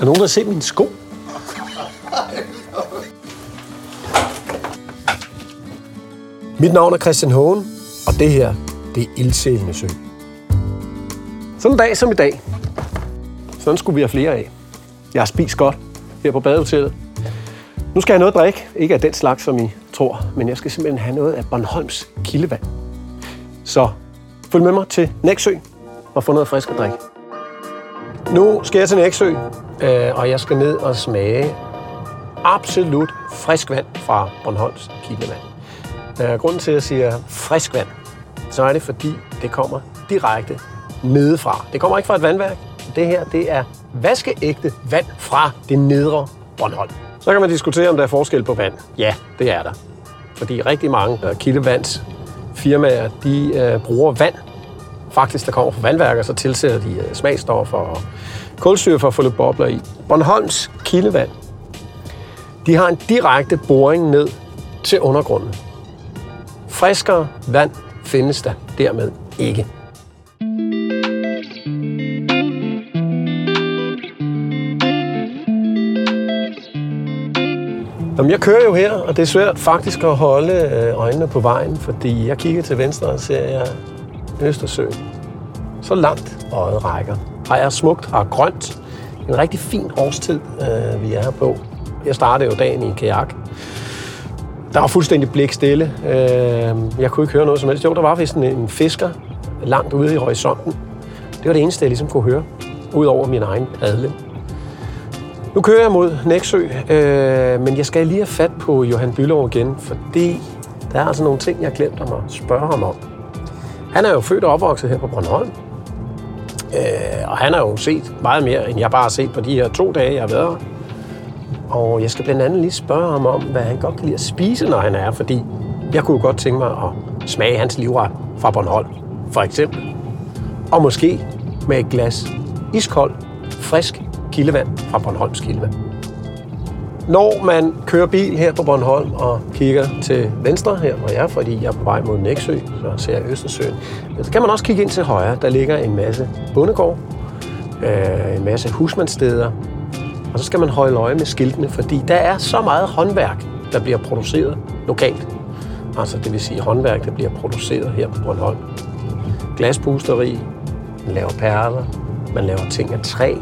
Er nogen, der har set mine sko? Mit navn er Christian Hågen, og det her, det er Ildsælende Sø. Sådan en dag som i dag. Sådan skulle vi have flere af. Jeg har spist godt her på badehotellet. Nu skal jeg have noget at drikke. Ikke af den slags, som I tror, men jeg skal simpelthen have noget af Bornholms kildevand. Så følg med mig til Næksø og få noget frisk at drikke. Nu skal jeg til Næksø, øh, og jeg skal ned og smage absolut frisk vand fra Bornholms kildevand. Øh, grunden til, at jeg siger frisk vand, så er det, fordi det kommer direkte nedefra. Det kommer ikke fra et vandværk. Det her, det er vaskeægte vand fra det nedre Bornholm. Så kan man diskutere, om der er forskel på vand. Ja, det er der. Fordi rigtig mange øh, kildevands kildevandsfirmaer, de øh, bruger vand, faktisk der kommer fra vandværker, så tilsætter de øh, smagstoffer og kulsyre for at få lidt bobler i. Bornholms kildevand, de har en direkte boring ned til undergrunden. Friskere vand findes der dermed ikke. Jamen, jeg kører jo her, og det er svært faktisk at holde øh, øjnene på vejen, fordi jeg kigger til venstre og ser jeg Østersøen. Så langt øjet rækker. Har er smukt og grønt. En rigtig fin årstid, øh, vi er her på. Jeg startede jo dagen i en kajak. Der var fuldstændig blik stille. Øh, jeg kunne ikke høre noget som helst. Jo, der var vist en, en fisker langt ude i horisonten. Det var det eneste, jeg ligesom kunne høre, udover min egen padle. Nu kører jeg mod Næksø, øh, men jeg skal lige have fat på Johan Bylov igen, fordi der er altså nogle ting, jeg glemte at spørge ham om. Han er jo født og opvokset her på Bornholm, øh, og han har jo set meget mere, end jeg bare har set på de her to dage, jeg har været her. Og jeg skal blandt andet lige spørge ham om, hvad han godt kan lide at spise, når han er, fordi jeg kunne godt tænke mig at smage hans livret fra Bornholm, for eksempel. Og måske med et glas iskold, frisk kildevand fra Bornholms kildevand. Når man kører bil her på Bornholm og kigger til venstre her, hvor jeg er, fordi jeg er på vej mod Næksø, så ser jeg Østersøen, så kan man også kigge ind til højre. Der ligger en masse bondegård, øh, en masse husmandssteder, og så skal man holde øje med skiltene, fordi der er så meget håndværk, der bliver produceret lokalt. Altså det vil sige håndværk, der bliver produceret her på Bornholm. Glaspusteri, man laver perler, man laver ting af træ,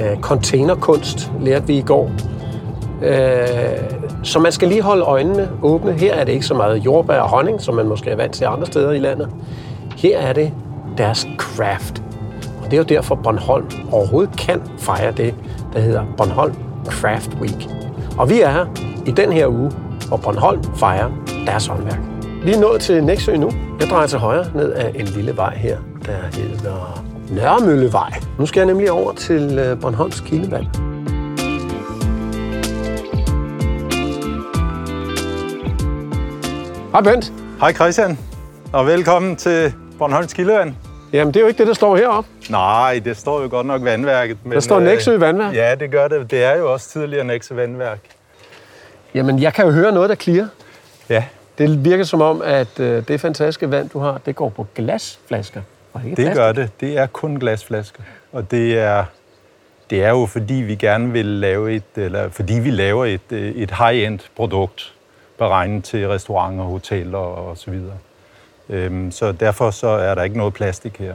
øh, containerkunst, lærte vi i går. Øh, så man skal lige holde øjnene åbne. Her er det ikke så meget jordbær og honning, som man måske er vant til andre steder i landet. Her er det deres craft. Og det er jo derfor, Bornholm overhovedet kan fejre det, der hedder Bornholm Craft Week. Og vi er her i den her uge, hvor Bornholm fejrer deres håndværk. Vi er nået til Næksø nu. Jeg drejer til højre ned ad en lille vej her, der hedder Nørremøllevej. Nu skal jeg nemlig over til øh, Bornholms Kildevand. Hej Bent. Hej Christian, og velkommen til Bornholms Kildevand. Jamen, det er jo ikke det, der står heroppe. Nej, det står jo godt nok vandværket. Men, der står øh, Næksø Vandværk. Ja, det gør det. Det er jo også tidligere Næksø Vandværk. Jamen, jeg kan jo høre noget, der klirer. Ja. Det virker som om, at øh, det fantastiske vand, du har, det går på glasflasker. Og ikke det plastik. gør det. Det er kun glasflasker. Og det er, det er jo fordi, vi gerne vil lave et, eller fordi vi laver et, et high-end produkt, beregnet til restauranter, hoteller og så videre. Øhm, så derfor så er der ikke noget plastik her.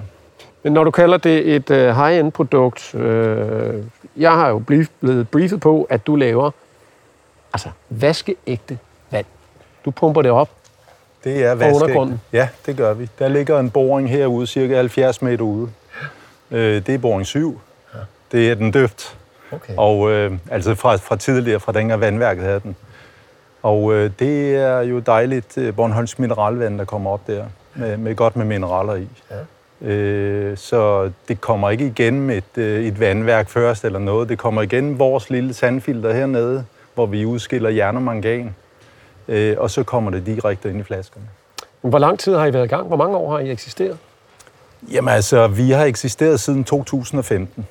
Men når du kalder det et uh, high-end produkt, øh, jeg har jo blevet briefet på, at du laver altså vaskeægte vand. Du pumper det op det er undergrunden? Ja, det gør vi. Der ligger en boring herude, cirka 70 meter ude. Øh, det er boring 7. Ja. Det er den døft. Okay. Og øh, altså fra, fra tidligere, fra dengang vandværket havde den. Og øh, det er jo dejligt øh, Bornholms mineralvand, der kommer op der, med, med godt med mineraler i. Ja. Øh, så det kommer ikke igen med et, øh, et vandværk først eller noget. Det kommer igen vores lille sandfilter hernede, hvor vi udskiller jern og mangan øh, og så kommer det direkte ind i flaskerne. Hvor lang tid har I været i gang? Hvor mange år har I eksisteret? Jamen altså, vi har eksisteret siden 2015.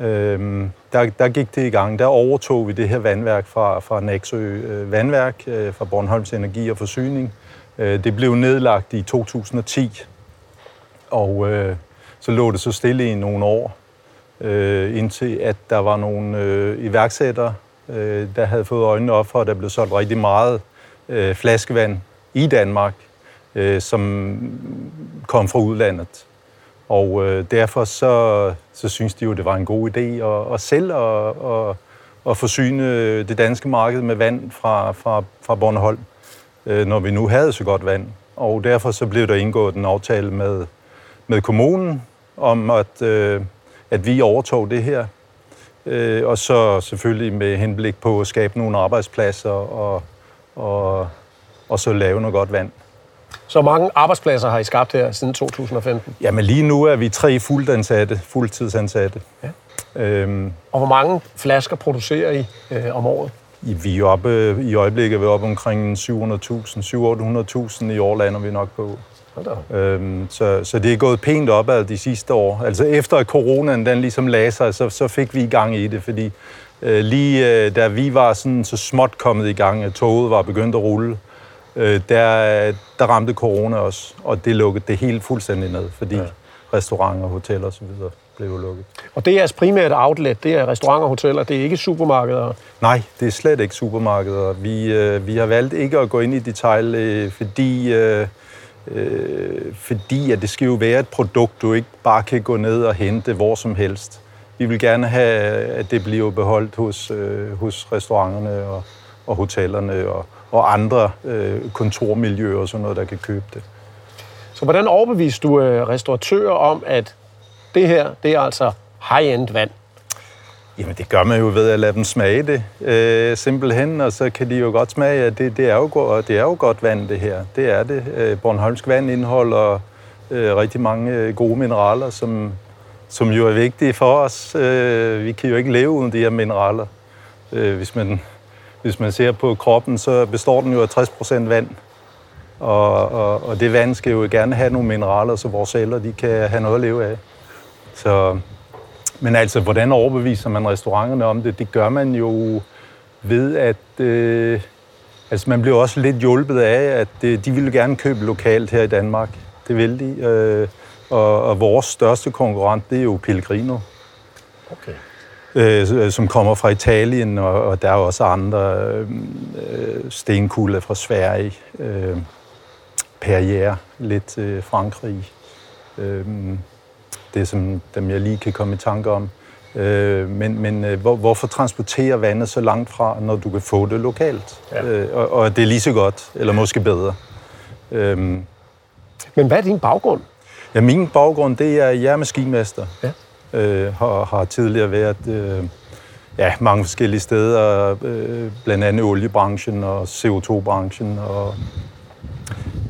Øhm, der, der gik det i gang. Der overtog vi det her vandværk fra, fra Næksø øh, Vandværk, øh, fra Bornholms Energi og Forsyning. Øh, det blev nedlagt i 2010, og øh, så lå det så stille i nogle år. øh, indtil at der var nogle øh, iværksættere, øh, der havde fået øjnene op for, at der blev solgt rigtig meget øh, flaskevand i Danmark, øh, som kom fra udlandet. Og øh, derfor så, så synes de jo, det var en god idé at, at sælge og, og, og forsyne det danske marked med vand fra, fra, fra Bornholm, øh, når vi nu havde så godt vand. Og derfor så blev der indgået en aftale med, med kommunen om, at, øh, at vi overtog det her. Øh, og så selvfølgelig med henblik på at skabe nogle arbejdspladser og, og, og så lave noget godt vand. Så mange arbejdspladser har I skabt her siden 2015? Jamen lige nu er vi tre fuldtidsansatte, fuldtidsansatte. Ja. Øhm, og hvor mange flasker producerer I øh, om året? Vi er oppe, I øjeblikket er vi oppe omkring 700.000, 700.000 i år lander vi nok på. Øhm, så, så det er gået pænt op ad de sidste år. Altså efter at coronaen den ligesom lagde sig, så, så fik vi i gang i det, fordi øh, lige øh, da vi var sådan så småt kommet i gang, at toget var begyndt at rulle, øh, der, der ramte corona også, og det lukkede det helt fuldstændig ned, fordi ja. restauranter, hoteller osv. blev lukket. Og det er jeres primære outlet, det er restauranter og hoteller, det er ikke supermarkeder? Nej, det er slet ikke supermarkeder. Vi, øh, vi har valgt ikke at gå ind i detail, øh, fordi... Øh, øh, fordi at det skal jo være et produkt, du ikke bare kan gå ned og hente hvor som helst. Vi vil gerne have, at det bliver beholdt hos, øh, hos restauranterne og, og hotellerne og, og andre øh, kontormiljøer og sådan noget, der kan købe det. Så hvordan overbeviser du øh, restauratører om, at det her, det er altså high-end vand? Jamen, det gør man jo ved at lade dem smage det, øh, simpelthen, og så kan de jo godt smage, at det, det, er, jo godt, det er jo godt vand, det her. Det er det. Øh, Bornholmsk vand indeholder øh, rigtig mange øh, gode mineraler, som, som jo er vigtige for os. Øh, vi kan jo ikke leve uden de her mineraler. Øh, hvis, man, hvis man ser på kroppen, så består den jo af 60% vand. Og, og, og det vand skal jo gerne have nogle mineraler, så vores celler de kan have noget at leve af. Så men altså, hvordan overbeviser man restauranterne om det? Det gør man jo ved, at øh, altså, man bliver også lidt hjulpet af, at øh, de ville gerne købe lokalt her i Danmark. Det vil de. Øh, og, og vores største konkurrent, det er jo Pellegrino. Okay. Øh, som kommer fra Italien, og, og der er også andre øh, stenkulde fra Sverige. Øh, Perrier, lidt øh, Frankrig. Øh, det er som dem, jeg lige kan komme i tanke om. Øh, men men øh, hvor, hvorfor transportere vandet så langt fra, når du kan få det lokalt? Ja. Øh, og, og det er lige så godt, eller måske bedre. Øh, men hvad er din baggrund? Ja, min baggrund, det er, jeg er maskinmester. Ja. Øh, har, har tidligere været øh, ja, mange forskellige steder, øh, blandt andet oliebranchen og CO2-branchen og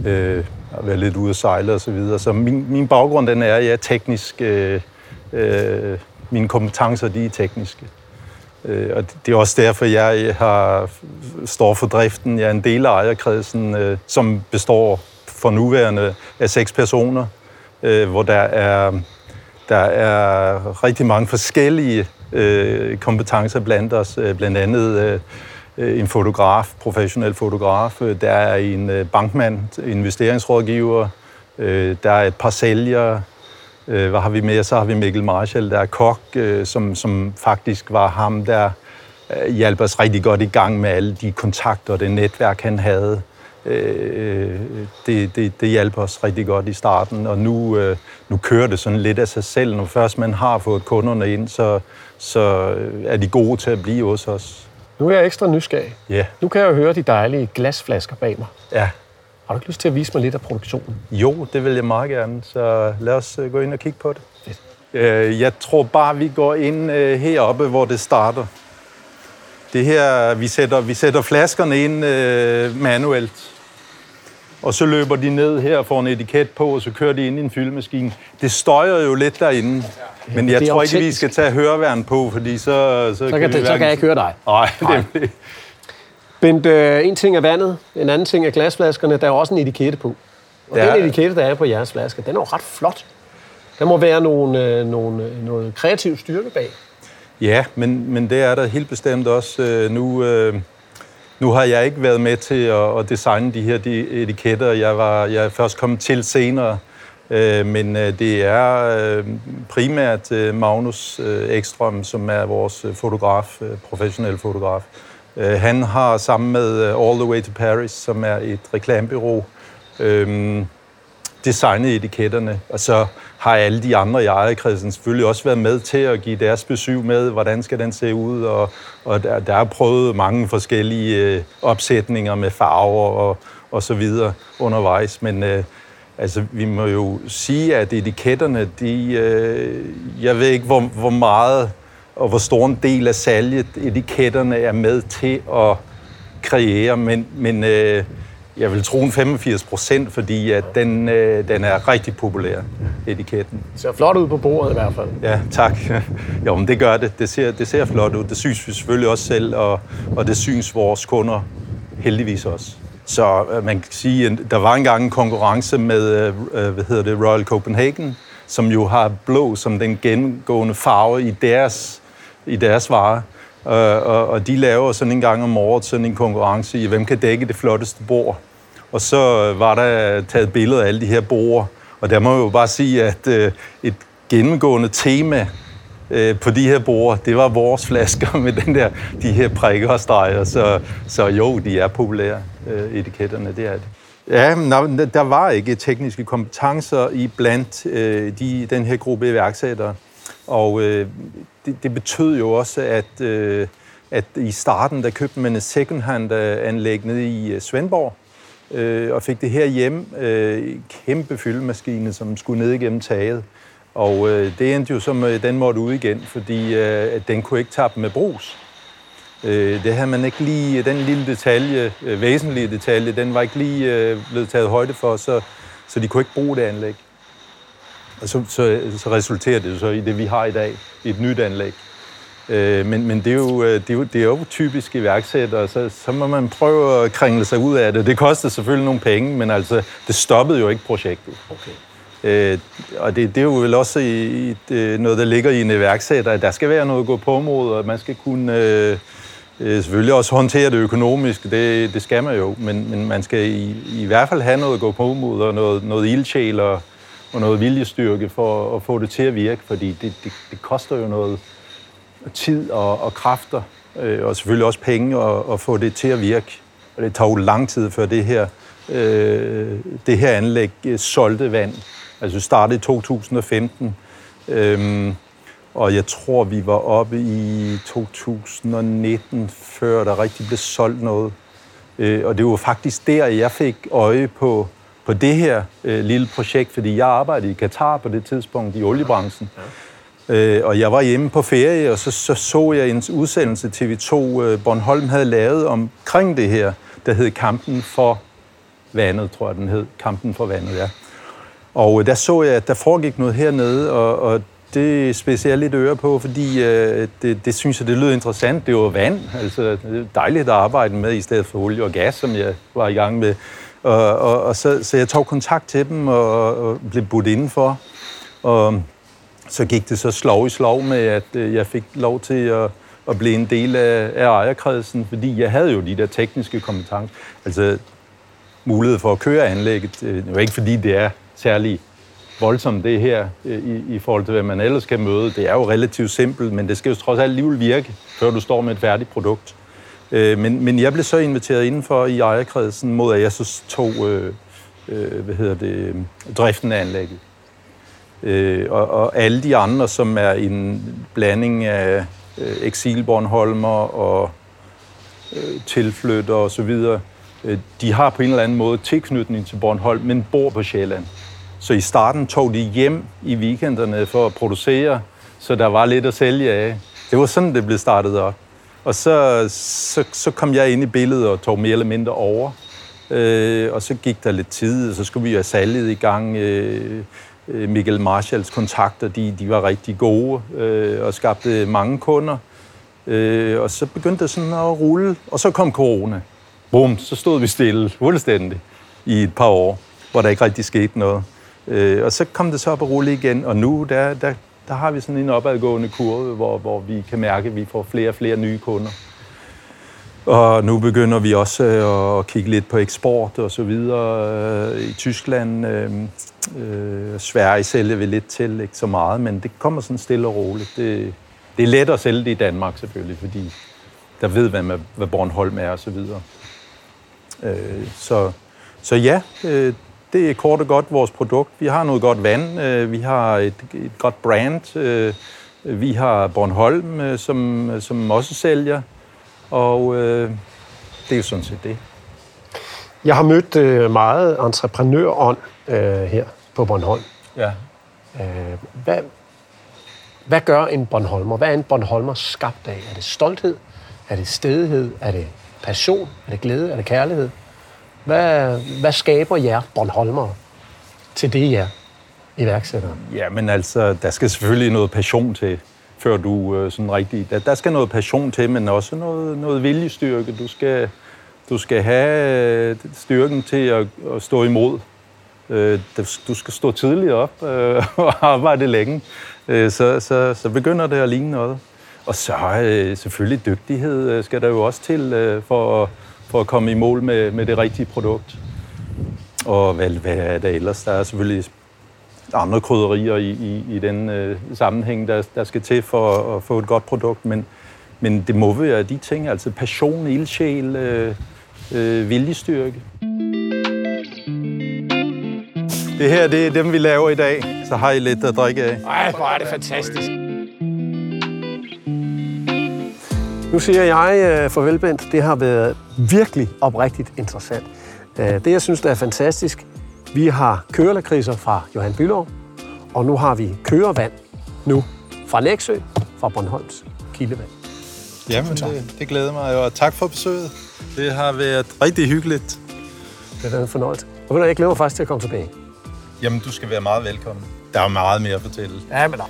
øh, at være lidt ude at sejle og så videre. Så min, min baggrund den er, at jeg er teknisk. Øh, øh, mine kompetencer, de er tekniske. Øh, og det er også derfor, jeg har, står for driften. Jeg er en del af ejerkredsen, øh, som består for nuværende af seks personer, øh, hvor der er, der er rigtig mange forskellige øh, kompetencer blandt os. Øh, blandt andet øh, en fotograf, professionel fotograf, øh, der er en øh, bankmand, investeringsrådgiver, øh, der er et par sælgere, hvad har vi mere? Så har vi Mikkel Marshall, der er kok, som, som faktisk var ham, der hjalp os rigtig godt i gang med alle de kontakter og det netværk, han havde. Det, det, det hjalp os rigtig godt i starten, og nu, nu kører det sådan lidt af sig selv. Når først man har fået kunderne ind, så, så er de gode til at blive hos os. Nu er jeg ekstra nysgerrig. Ja. Yeah. Nu kan jeg jo høre de dejlige glasflasker bag mig. Ja. Har du ikke lyst til at vise mig lidt af produktionen? Jo, det vil jeg meget gerne, så lad os øh, gå ind og kigge på det. Fedt. Øh, jeg tror bare, vi går ind øh, heroppe, hvor det starter. Det her, vi sætter, vi sætter flaskerne ind manuelt og så løber de ned her og får en etiket på, og så kører de ind i en fyldemaskine. Det støjer jo lidt derinde, men jeg tror ikke, vi skal tage høreværn på, fordi så... Så, så, kan, kan, det, så kan jeg ikke høre dig. Nej, Nej. det Bent, øh, en ting er vandet, en anden ting er glasflaskerne. Der er også en etikette på. Og den etikette, der er på jeres flasker, den er jo ret flot. Der må være nogle, øh, nogle, øh, noget kreativ styrke bag. Ja, men, men det er der helt bestemt også. Øh, nu, øh, nu har jeg ikke været med til at, at designe de her de etiketter. Jeg, var, jeg er først kommet til senere. Øh, men øh, det er øh, primært øh, Magnus øh, Ekstrøm, som er vores øh, fotograf, øh, professionel fotograf. Øh, han har sammen med øh, All the Way to Paris, som er et reklamebureau, øh, designet etiketterne, og så har alle de andre i ejerkredsen selvfølgelig også været med til at give deres besøg med, hvordan skal den se ud, og, og der, der er prøvet mange forskellige øh, opsætninger med farver og, og så videre undervejs, men øh, altså, vi må jo sige, at etiketterne, de, øh, jeg ved ikke, hvor, hvor meget og hvor stor en del af salget etiketterne er med til at kreere, men, men øh, jeg vil tro en 85 procent, fordi at den, øh, den er rigtig populær, etiketten. Det ser flot ud på bordet i hvert fald. Ja, tak. Jo, men det gør det. Det ser, det ser flot ud. Det synes vi selvfølgelig også selv, og, og det synes vores kunder heldigvis også. Så øh, man kan sige, at der var engang en konkurrence med, øh, øh, hvad hedder det, Royal Copenhagen, som jo har blå som den gennemgående farve i deres, i deres varer. Og, og de laver sådan en gang om året sådan en konkurrence i, hvem kan dække det flotteste bord. Og så var der taget billeder af alle de her borer. Og der må jeg jo bare sige, at øh, et gennemgående tema øh, på de her borer, det var vores flasker med den der, de her prikker og streger. Så, så jo, de er populære, øh, etiketterne, det er det. Ja, der var ikke tekniske kompetencer i blandt øh, de, den her gruppe iværksættere. Og øh, det, det betød jo også, at, øh, at i starten, der købte man et second-hand øh, anlæg nede i øh, Svendborg, øh, og fik det her hjem, øh, kæmpe fyldemaskine, som skulle ned igennem taget. Og øh, det endte jo som, øh, den måtte ud igen, fordi øh, den kunne ikke tappe med brus. Øh, det havde man ikke lige, øh, den lille detalje, øh, væsentlige detalje, den var ikke lige øh, blevet taget højde for, så, så de kunne ikke bruge det anlæg. Og så, så, så resulterer det så i det, vi har i dag, et nyt anlæg. Øh, men men det, er jo, øh, det, er jo, det er jo typisk iværksættere, så, så må man prøve at kringle sig ud af det. Det koster selvfølgelig nogle penge, men altså, det stoppede jo ikke projektet. Okay. Øh, og det, det er jo vel også i, i, øh, noget, der ligger i en iværksætter, at der skal være noget at gå på mod, og man skal kunne øh, øh, selvfølgelig også håndtere det økonomisk. Det, det skal man jo, men, men man skal i, i hvert fald have noget at gå på mod, og noget, noget ildsjæl og, og noget viljestyrke for at få det til at virke, fordi det, det, det koster jo noget tid og, og kræfter, øh, og selvfølgelig også penge at, at få det til at virke. Og det tager jo lang tid før det her, øh, det her anlæg øh, solgte vand Altså, vi startede i 2015, øh, og jeg tror, vi var oppe i 2019, før der rigtig blev solgt noget. Øh, og det var faktisk der, jeg fik øje på, på det her øh, lille projekt, fordi jeg arbejdede i Katar på det tidspunkt i oliebranchen. Ja. Øh, og jeg var hjemme på ferie, og så så, så jeg en udsendelse TV2, øh, Bornholm havde lavet omkring det her, der hed Kampen for vandet, tror jeg den hed. Kampen for vandet, ja. Og øh, der så jeg, at der foregik noget hernede, og, og det spidser jeg lidt øre på, fordi øh, det, det synes jeg, det lød interessant. Det var vand, altså dejligt at arbejde med, i stedet for olie og gas, som jeg var i gang med. Og, og, og så, så jeg tog kontakt til dem og, og blev budt indenfor. Og så gik det så slov i slov med, at øh, jeg fik lov til at, at blive en del af, af ejerkredsen, fordi jeg havde jo de der tekniske kompetencer. Altså mulighed for at køre anlægget. Øh, det var ikke fordi, det er særlig voldsomt, det her, øh, i, i forhold til, hvad man ellers kan møde. Det er jo relativt simpelt, men det skal jo trods alt alligevel virke, før du står med et færdigt produkt. Men, men jeg blev så inviteret indenfor i ejerkredsen, mod at jeg så tog øh, øh, hvad hedder det, driften af anlægget. Øh, og, og alle de andre, som er en blanding af øh, eksilbornholmer og øh, tilflytter og så videre, øh, de har på en eller anden måde tilknytning til Bornholm, men bor på Sjælland. Så i starten tog de hjem i weekenderne for at producere, så der var lidt at sælge af. Det var sådan, det blev startet op. Og så, så, så kom jeg ind i billedet og tog mere eller mindre over. Øh, og så gik der lidt tid, og så skulle vi have salget i gang. Øh, øh, Michael Marshalls kontakter, de, de var rigtig gode øh, og skabte mange kunder. Øh, og så begyndte det sådan at rulle, og så kom corona. Bum, så stod vi stille fuldstændig i et par år, hvor der ikke rigtig skete noget. Øh, og så kom det så op og rulle igen, og nu der, der, der har vi sådan en opadgående kurve, hvor, hvor vi kan mærke, at vi får flere og flere nye kunder. Og nu begynder vi også øh, at kigge lidt på eksport og så videre øh, i Tyskland. Øh, Øh, Øh, Sverige sælger vi lidt til, ikke så meget, men det kommer sådan stille og roligt. Det, det er let at sælge det i Danmark selvfølgelig, fordi der ved, hvad, hvad Bornholm er og så videre. Øh, så, så ja, øh, det er kort og godt vores produkt. Vi har noget godt vand, øh, vi har et, et godt brand, øh, vi har Bornholm, øh, som, som også sælger, og øh, det er jo sådan set det. Jeg har mødt øh, meget entreprenørånd øh, her på Bornholm. Ja. Øh, hvad, hvad gør en Bornholmer? Hvad er en Bornholmer skabt af? Er det stolthed? Er det stedighed? Er det passion? Er det glæde? Er det kærlighed? Hvad, hvad skaber jer Bornholmer til det, jer iværksættere? Ja, men altså, der skal selvfølgelig noget passion til, før du øh, sådan rigtig... Der, der skal noget passion til, men også noget, noget viljestyrke. Du skal, du skal have øh, styrken til at, at stå imod. Øh, du skal stå tidligt op øh, og arbejde længe. Øh, så, så, så begynder det at ligne noget. Og så øh, selvfølgelig dygtighed øh, skal der jo også til øh, for, at, for at komme i mål med, med det rigtige produkt. Og hvad, hvad er det ellers? Der er selvfølgelig andre krydderier i, i, i den øh, sammenhæng, der, der skal til for at få et godt produkt, men, men det må være de ting, altså passion, ildsjæl, øh, øh, viljestyrke. Det her, det er dem, vi laver i dag. Så har I lidt at drikke af. Ej, hvor er det fantastisk. Nu siger jeg uh, farvel, Bent. Det har været virkelig oprigtigt interessant. Uh, det, jeg synes, der er fantastisk, vi har kørelakriser fra Johan Bylov, og nu har vi kørevand nu fra Læksø, fra Bornholms kildevand. Jamen, det, det glæder mig, og tak for besøget. Det har været rigtig hyggeligt. Det har været en fornøjelse. Og jeg glæder mig faktisk til at komme tilbage. Jamen, du skal være meget velkommen. Der er meget mere at fortælle. Ja, men da.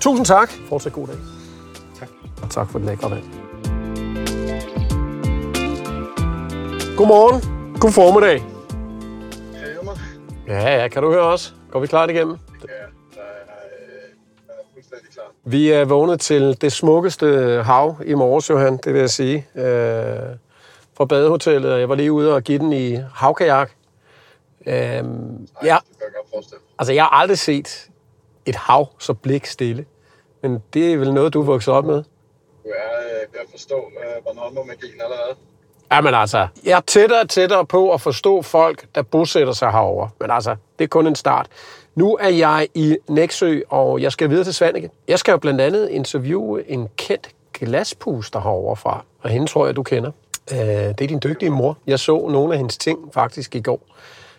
Tusind tak. Fortsæt god dag. Tak. Og tak for det lækre vand. Godmorgen. God formiddag. Ja, ja, kan du høre os? Går vi klart igennem? Er, der er fuldstændig klar. Vi er vågnet til det smukkeste hav i morges, Johan, det vil jeg sige. Øh, fra badehotellet, og jeg var lige ude og give den i havkajak. Øh, ja, Forestille. altså, jeg har aldrig set et hav så blik stille. Men det er vel noget, du er vokset op med? Du er øh, ved at forstå øh, Bornholmer-magien allerede. Jamen altså, jeg er tættere og tættere på at forstå folk, der bosætter sig herover. Men altså, det er kun en start. Nu er jeg i Næksø, og jeg skal videre til Svanike. Jeg skal jo blandt andet interviewe en kendt glaspuster herovre fra, og hende tror jeg, du kender. Øh, Det er din dygtige mor. Jeg så nogle af hendes ting faktisk i går.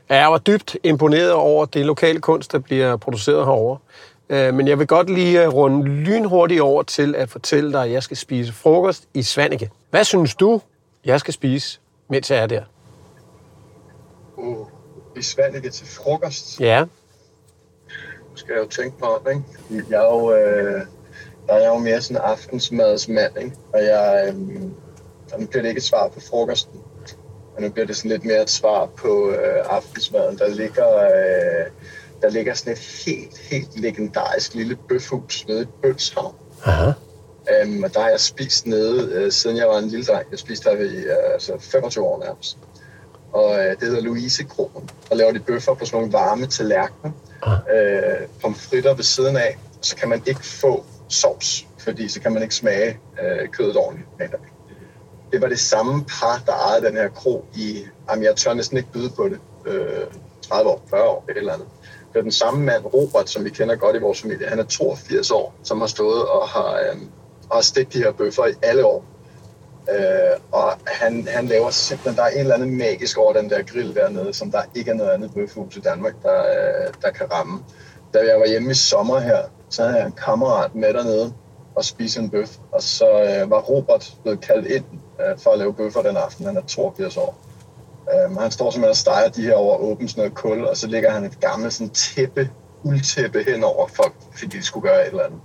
Jeg var dybt imponeret over det lokale kunst, der bliver produceret herover. Øh, Men jeg vil godt lige øh, runde lynhurtigt over til at fortælle dig, at jeg skal spise frokost i Svanike. Hvad synes du, jeg skal spise, mens jeg er der? Uh, vi Svanike til frokost. Ja, Nu skal jeg jo tænke på om, ikke? Jeg er jo, øh, der er jo mere sådan en aftensmadsmand, ikke? Og jeg, øh, nu bliver det ikke et svar på frokosten. Men nu bliver det sådan lidt mere et svar på øh, aftensmaden. Der ligger, øh, der ligger sådan et helt, helt legendarisk lille bøfhus nede i Bønshavn. Aha. Um, og der har jeg spist nede, uh, siden jeg var en lille dreng. Jeg spiste der i uh, altså 25 år nærmest. Og uh, det hedder Louise Krogen. Og laver de bøffer på sådan nogle varme tallerkener. Uh, pomfritter ved siden af. Og så kan man ikke få sovs, fordi så kan man ikke smage uh, kødet ordentligt. Det var det samme par, der ejede den her kro i, jamen jeg tør næsten ikke byde på det, øh, 30 år, 40 år, et eller andet. Det er den samme mand, Robert, som vi kender godt i vores familie. Han er 82 år, som har stået og har, øh, og har stegt de her bøffer i alle år. Øh, og han, han laver simpelthen, der er en eller anden magisk over den der grill dernede, som der ikke er noget andet bøfhus i Danmark, der, øh, der kan ramme. Da jeg var hjemme i sommer her, så havde jeg en kammerat med dernede og spise en bøf. Og så øh, var Robert blevet kaldt ind øh, for at lave bøffer den aften. Han er 82 år. Øhm, han står simpelthen og steger de her over åben sådan noget kul, og så lægger han et gammelt sådan tæppe, uldtæppe henover, for, fordi de skulle gøre et eller andet.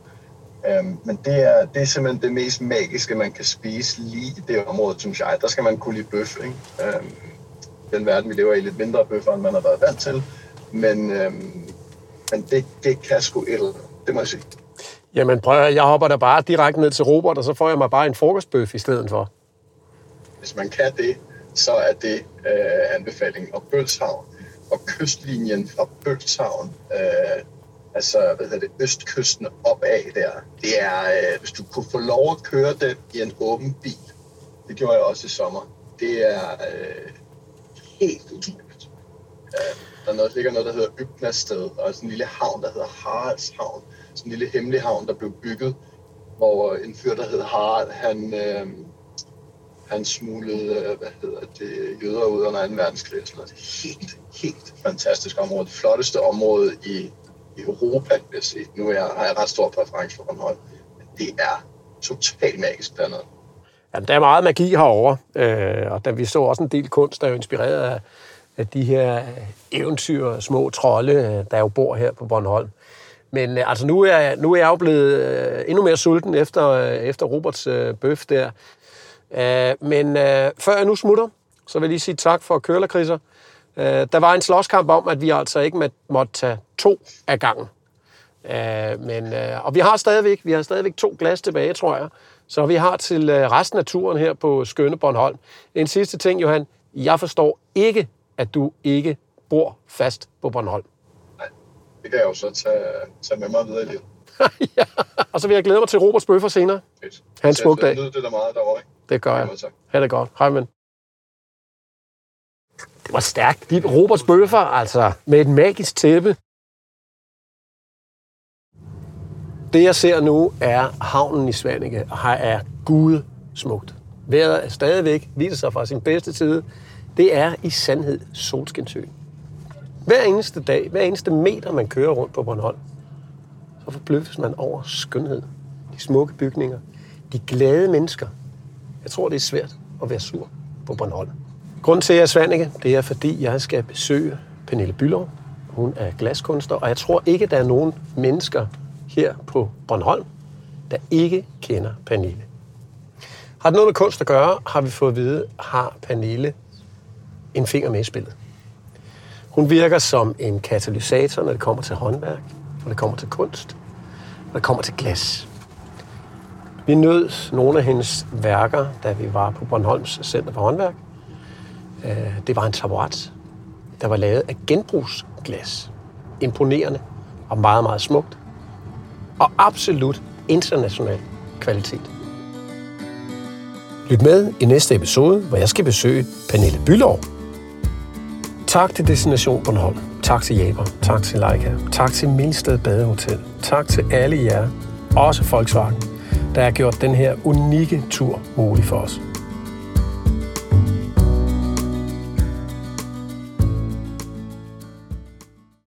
Øhm, men det er, det er simpelthen det mest magiske, man kan spise lige i det område, synes jeg. Der skal man kunne lide bøf, ikke? Øhm, den verden, vi lever i, lidt mindre bøffer, end man har været vant til. Men, øhm, men det, det kan sgu et eller andet, det må jeg sige. Jamen prøv jeg hopper da bare direkte ned til Robert, og så får jeg mig bare en frokostbøf i stedet for. Hvis man kan det, så er det øh, anbefalingen. Og Bølshavn, og kystlinjen fra Bølshavn, øh, altså hvad hedder det, østkysten opad der, det er, øh, hvis du kunne få lov at køre den i en åben bil, det gjorde jeg også i sommer, det er øh, helt utroligt. Øh, der er noget, ligger noget, der hedder Ybnasted, og sådan en lille havn, der hedder Haraldshavn. Sådan en lille hemmelig havn, der blev bygget, hvor en fyr, der hedder Harald, han, øh, han smuglede, øh, hvad hedder det, jøder ud under 2. verdenskrig. Sådan det er helt, helt fantastisk område. Det flotteste område i, i Europa, vil jeg sige. Nu er jeg, har jeg ret stor præference for Bornholm. Men det er totalt magisk dernede. Ja, der er meget magi herovre, øh, og der, vi så også en del kunst, der er jo inspireret af, af de her eventyr, små trolde, øh, der jo bor her på Bornholm. Men øh, altså nu er, nu er jeg jo blevet endnu mere sulten efter, efter Roberts øh, bøf der. Øh, men øh, før jeg nu smutter, så vil jeg lige sige tak for kørlerkriser. Øh, der var en slåskamp om, at vi altså ikke måtte tage to af gangen. Øh, men, øh, og vi har stadigvæk, vi har stadigvæk to glas tilbage, tror jeg. Så vi har til øh, resten af turen her på skønne Bornholm. En sidste ting, Johan. Jeg forstår ikke, at du ikke bor fast på Bornholm. Nej, det kan jeg jo så tage, tage med mig videre i livet. ja, og så vil jeg glæde mig til Roberts bøffer senere. Fedt. Ha' en smuk dag. Det der meget derovre, ikke? Det gør jeg. Ha' det godt. Hej, men. Det var stærkt. De Roberts bøffer, altså, med et magisk tæppe. Det, jeg ser nu, er havnen i Svanike, og her er gud smukt. Vejret er stadigvæk, viser sig fra sin bedste side. Det er i sandhed solskinsø. Hver eneste dag, hver eneste meter, man kører rundt på Bornholm, så forbløffes man over skønhed. De smukke bygninger, de glade mennesker. Jeg tror, det er svært at være sur på Bornholm. Grunden til, at jeg er Svanike, det er, fordi jeg skal besøge Pernille Bylov. Hun er glaskunstner, og jeg tror ikke, der er nogen mennesker her på Bornholm, der ikke kender Pernille. Har det noget med kunst at gøre, har vi fået at vide, har Pernille en finger med i spillet. Hun virker som en katalysator, når det kommer til håndværk, når det kommer til kunst, når det kommer til glas. Vi nød nogle af hendes værker, da vi var på Bornholms Center for Håndværk. Øh, det var en taburet, der var lavet af genbrugsglas. Imponerende og meget, meget smukt. Og absolut international kvalitet. Lyt med i næste episode, hvor jeg skal besøge Pernille Bylov. Tak til Destination Bornholm. Tak til Jaber. Tak til Leica. Tak til Milsted Badehotel. Tak til alle jer, også Volkswagen, der har gjort den her unikke tur mulig for os.